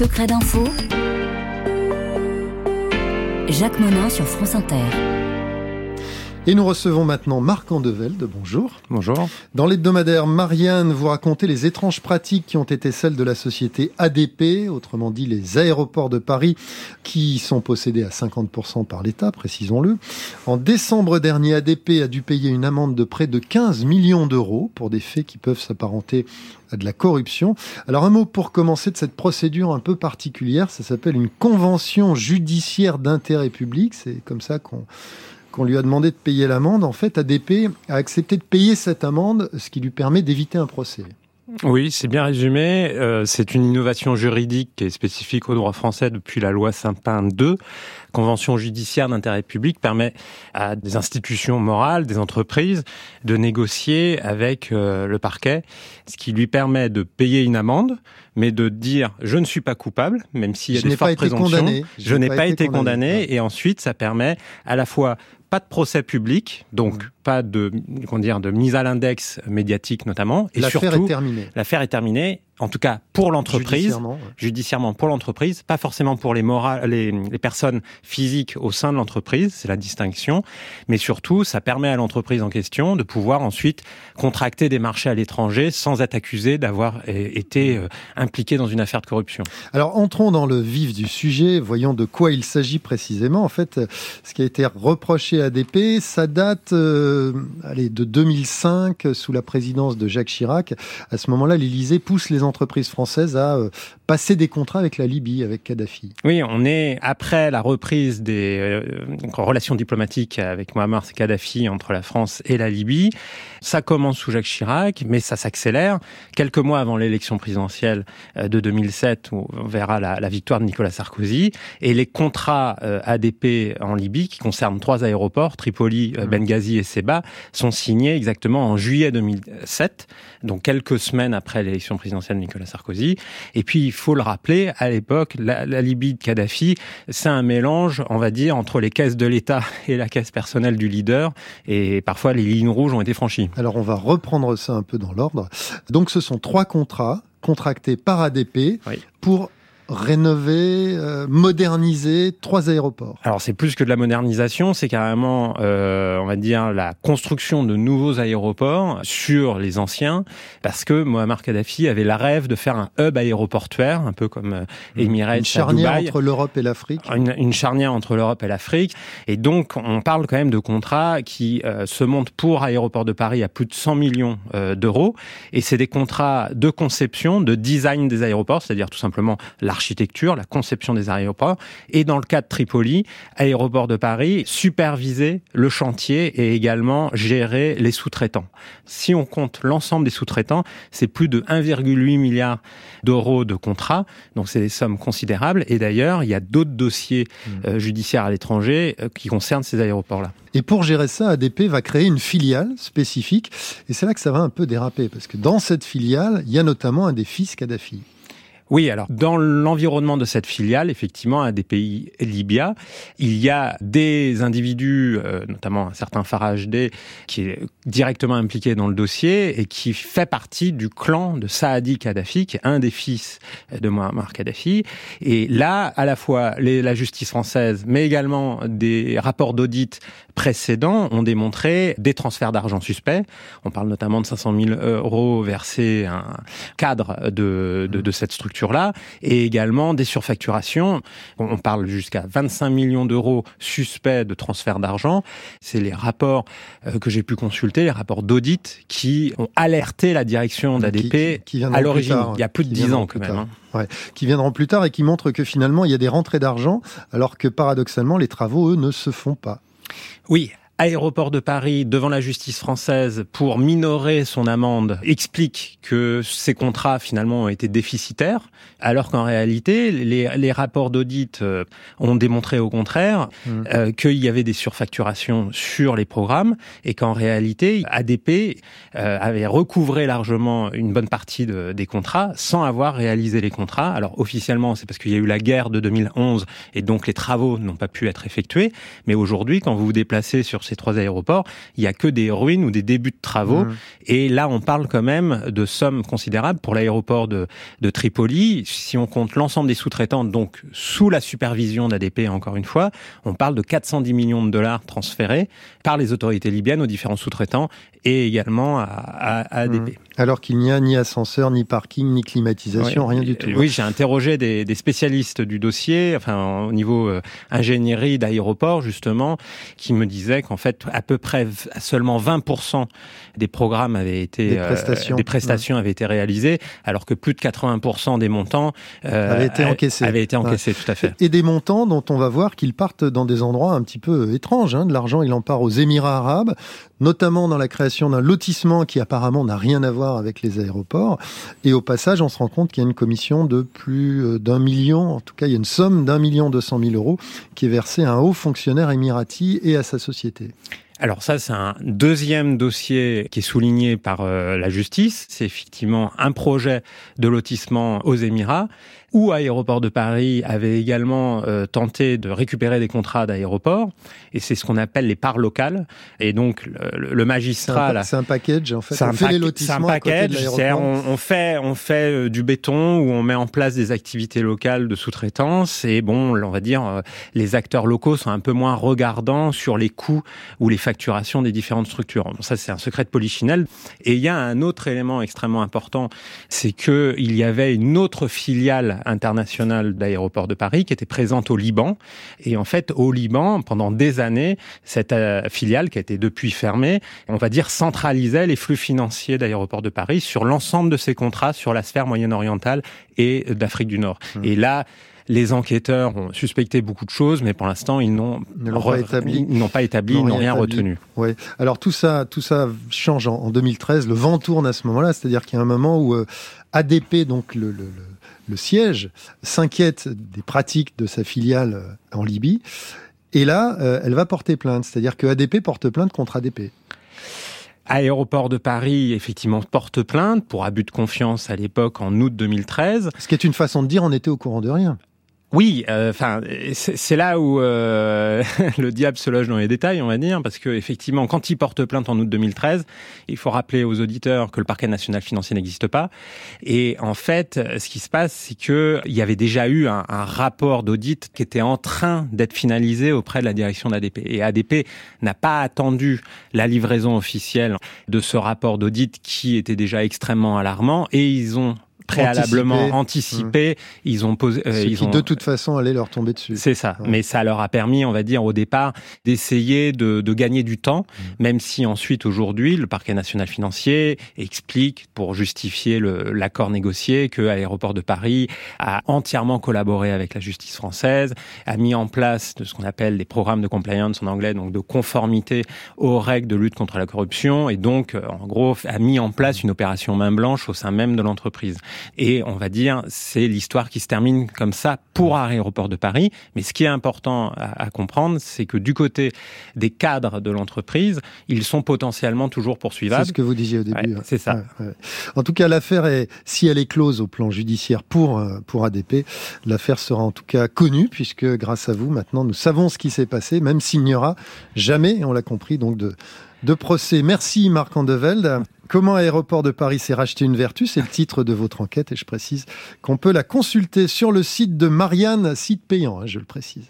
secrets d'info. Jacques Monin sur France Inter. Et nous recevons maintenant Marc Andevelde. Bonjour. Bonjour. Dans l'hebdomadaire Marianne, vous racontez les étranges pratiques qui ont été celles de la société ADP, autrement dit les aéroports de Paris, qui sont possédés à 50% par l'État, précisons-le. En décembre dernier, ADP a dû payer une amende de près de 15 millions d'euros pour des faits qui peuvent s'apparenter à de la corruption. Alors un mot pour commencer de cette procédure un peu particulière, ça s'appelle une convention judiciaire d'intérêt public, c'est comme ça qu'on qu'on lui a demandé de payer l'amende, en fait, ADP a accepté de payer cette amende, ce qui lui permet d'éviter un procès. Oui, c'est bien résumé. Euh, c'est une innovation juridique qui est spécifique au droit français depuis la loi Saint-Pin II. Convention judiciaire d'intérêt public permet à des institutions morales, des entreprises, de négocier avec euh, le parquet, ce qui lui permet de payer une amende, mais de dire je ne suis pas coupable, même s'il y a des fortes présomptions. Je, n'ai pas, été condamné, et ensuite ça permet à la fois pas de procès public, donc pas de, comment dire, de mise à l'index médiatique notamment. Et l'affaire est terminée. L'affaire est terminée en tout cas pour l'entreprise, judiciairement, pour l'entreprise, pas forcément pour les, les, les, personnes physiques au sein de l'entreprise, c'est la distinction, mais surtout ça permet à l'entreprise en question de pouvoir ensuite contracter des marchés à l'étranger sans être accusé d'avoir été euh, impliqué dans une affaire de corruption. Alors entrons dans le vif du sujet, voyons de quoi il s'agit précisément. En fait, ce qui a été reproché à ADP, ça date euh, allez, de 2005 sous la présidence de Jacques Chirac. À ce moment-là, l'Élysée pousse les entreprises françaises à euh, passer des contrats avec la Libye, avec Kadhafi. Oui, on est après la reprise des euh, relations diplomatiques avec Mohamed Kadhafi entre la France et la Libye. Ça commence sous Jacques Chirac, mais ça s'accélère. Quelques mois avant l'élection présidentielle euh, de 2007, où on verra la, victoire de Nicolas Sarkozy, et les contrats ADP en Libye, qui concernent trois aéroports, Tripoli, mmh. Benghazi et Seba, sont signés exactement en juillet 2007, donc quelques semaines après l'élection présidentielle Nicolas Sarkozy. Et puis, il faut le rappeler, à l'époque, la, Libye de Kadhafi, c'est un mélange, on va dire, entre les caisses de l'État et la caisse personnelle du leader. Et parfois, les lignes rouges ont été franchies. Alors, on va reprendre ça un peu dans l'ordre. Donc, ce sont trois contrats contractés par ADP pour rénover, euh, moderniser trois aéroports. Alors c'est plus que de la modernisation, c'est carrément, euh, on va dire, la construction de nouveaux aéroports sur les anciens, parce que Mohamed Kadhafi avait la rêve de faire un hub aéroportuaire, un peu comme euh, Emirates Une charnière entre l'Europe et l'Afrique. Une, charnière entre l'Europe et l'Afrique. Et donc on parle quand même de contrats qui euh, se montent pour Aéroport de Paris à plus de 100 millions euh, d'euros. Et c'est des contrats de conception, de design des aéroports, c'est-à-dire tout simplement la l'architecture, la conception des aéroports, et dans le cas de Tripoli, aéroport de Paris, superviser le chantier et également gérer les sous-traitants. Si on compte l'ensemble des sous-traitants, c'est plus de 1,8 milliard d'euros de contrats, donc c'est des sommes considérables. Et d'ailleurs, il y a d'autres dossiers mmh. euh, judiciaires à l'étranger euh, qui concernent ces aéroports-là. Et pour gérer ça, ADP va créer une filiale spécifique. Et c'est là que ça va un peu déraper, parce que dans cette filiale, il y a notamment un des fils Kadhafi. Oui, alors dans l'environnement de cette filiale, effectivement, à des pays Libya, il y a des individus, euh, notamment un certain Farage D, qui directement impliqué dans le dossier et qui fait partie du clan de Saadi Kadhafi, qui est un des fils de Muammar Kadhafi. Et là, à la fois la justice française, mais également des rapports d'audit précédents ont démontré des transferts d'argent suspects. On parle notamment de 500 000 euros versés à un cadre de, de, de cette structure là et également des surfacturations. On parle jusqu'à 25 millions d'euros suspects de transfert d'argent. C'est les rapports euh, que j'ai pu consulter, les rapports d'audit qui ont alerté la direction d'ADP à l'origine, il y a plus de 10 ans quand même. Hein. Ouais, qui viendront plus tard et qui montrent que finalement il y a des rentrées d'argent alors que paradoxalement les travaux eux ne se font pas. Oui, Aéroport de Paris devant la justice française pour minorer son amende explique que ces contrats finalement ont été déficitaires, alors qu'en réalité les, rapports d'audit euh, ont démontré au contraire mmh. euh, qu'il y avait des surfacturations sur les programmes et qu'en réalité ADP euh, avait recouvré largement une bonne partie des contrats sans avoir réalisé les contrats. Alors officiellement c'est parce qu'il y a eu la guerre de 2011 et donc les travaux n'ont pas pu être effectués, mais aujourd'hui quand vous vous déplacez sur ces trois aéroports, il y a que des ruines ou des débuts de travaux. Mmh. Et là, on parle quand même de sommes considérables pour l'aéroport de, de Tripoli. Si on compte l'ensemble des sous-traitants, donc sous la supervision d'ADP, encore une fois, on parle de 410 millions de dollars transférés par les autorités libyennes aux différents sous-traitants et également à, à, à ADP. Mmh. Alors qu'il n'y a ni ascenseur, ni parking, ni climatisation, Oui. rien du tout. Oui, j'ai interrogé des, des spécialistes du dossier, enfin au niveau euh, ingénierie d'aéroport justement, qui me disaient qu'en fait à peu près seulement 20% des programmes avaient été Des euh, prestations. des prestations avaient été réalisées, alors que plus de 80% des montants euh, Avaient été encaissés. Avaient été Ouais. encaissés, tout à fait. Et des montants dont on va voir qu'ils partent dans des endroits un petit peu étranges. hein. De l'argent, il en part aux Émirats arabes, notamment dans la création d'un lotissement qui apparemment n'a rien à voir avec les aéroports. Et au passage, on se rend compte qu'il y a une commission de plus euh, d'un million, en tout cas, il y a une somme d'un million deux cent mille euros qui est versée à un haut fonctionnaire émirati et à sa société. Alors ça, c'est un deuxième dossier qui est souligné par euh, la justice. C'est effectivement un projet de lotissement aux Émirats où Aéroport de Paris avait également euh, tenté de récupérer des contrats d'aéroport. Et c'est ce qu'on appelle les parts locales. Et donc le, le C'est magistrat... un, c'est un package, en fait. c'est on un, fait pack- c'est un package, l'aéroport. on, on fait on fait euh, du béton où on met en place des activités locales de sous-traitance et bon, on va dire euh, les acteurs locaux sont un peu moins regardants sur les coûts ou les facturations des différentes structures. Bon, ça c'est un secret de polichinelle et il y a un autre élément extrêmement important, c'est que il y avait une autre filiale internationale d'aéroport de Paris qui était présente au Liban et en fait au Liban pendant des années cette euh, filiale qui a été depuis fermée on va dire, centralisait les flux financiers d'aéroports de Paris sur l'ensemble de ses contrats sur la sphère moyenne-orientale et d'Afrique du Nord. Mmh. Et là, les enquêteurs ont suspecté beaucoup de choses, mais pour l'instant, ils n'ont pas établi. Ils n'ont pas établi, N'ont ils n'ont rien établi. retenu. Ouais. Alors tout ça, tout ça change en, en 2013. Le vent tourne à ce moment-là, c'est-à-dire qu'il y a un moment où euh, ADP, donc le, le, le, le siège, s'inquiète des pratiques de sa filiale euh, en Libye. Et là, euh, elle va porter plainte, c'est-à-dire que ADP porte plainte contre ADP. Aéroport de Paris, effectivement, porte plainte pour abus de confiance à l'époque en août 2013. Ce qui est une façon de dire, on était au courant de rien. Oui, enfin, c'est là où euh, le diable se loge dans les détails, on va dire, parce que effectivement, quand il porte plainte en août 2013, il faut rappeler aux auditeurs que le parquet national financier n'existe pas. Et en fait, ce qui se passe, c'est que il y avait déjà eu un, un rapport d'audit qui était en train d'être finalisé auprès de la direction d'ADP. Et ADP n'a pas attendu la livraison officielle de ce rapport d'audit qui était déjà extrêmement alarmant, et ils ont préalablement anticipé, ils ont posé, euh, ils qui, ont de toute façon, allait leur tomber dessus. c'est ça. Ouais. Mais ça leur a permis, on va dire, au départ, d'essayer de, de gagner du temps, Mmh. même si ensuite, aujourd'hui, le parquet national financier explique, pour justifier l'accord négocié, que Aéroport de Paris a entièrement collaboré avec la justice française, a mis en place de ce qu'on appelle des programmes de compliance en anglais, donc de conformité aux règles de lutte contre la corruption, et donc, euh, en gros, a mis en place une opération main blanche au sein même de l'entreprise. Et on va dire, c'est l'histoire qui se termine comme ça pour Aéroport de Paris. Mais ce qui est important à, à comprendre, c'est que du côté des cadres de l'entreprise, ils sont potentiellement toujours C'est poursuivables. ce que vous disiez au début. Ouais, hein. c'est ça. Ouais, ouais. En tout cas, l'affaire est, si elle est close au plan judiciaire pour, euh, pour ADP, l'affaire sera en tout cas connue puisque grâce à vous, maintenant, nous savons ce qui s'est passé, même s'il n'y aura jamais, on l'a compris, donc de, de procès. Merci Marc Andeveld. Comment Aéroport de Paris s'est racheté une vertu C'est le titre de votre enquête et je précise qu'on peut la consulter sur le site de Marianne, site payant, hein, je le précise.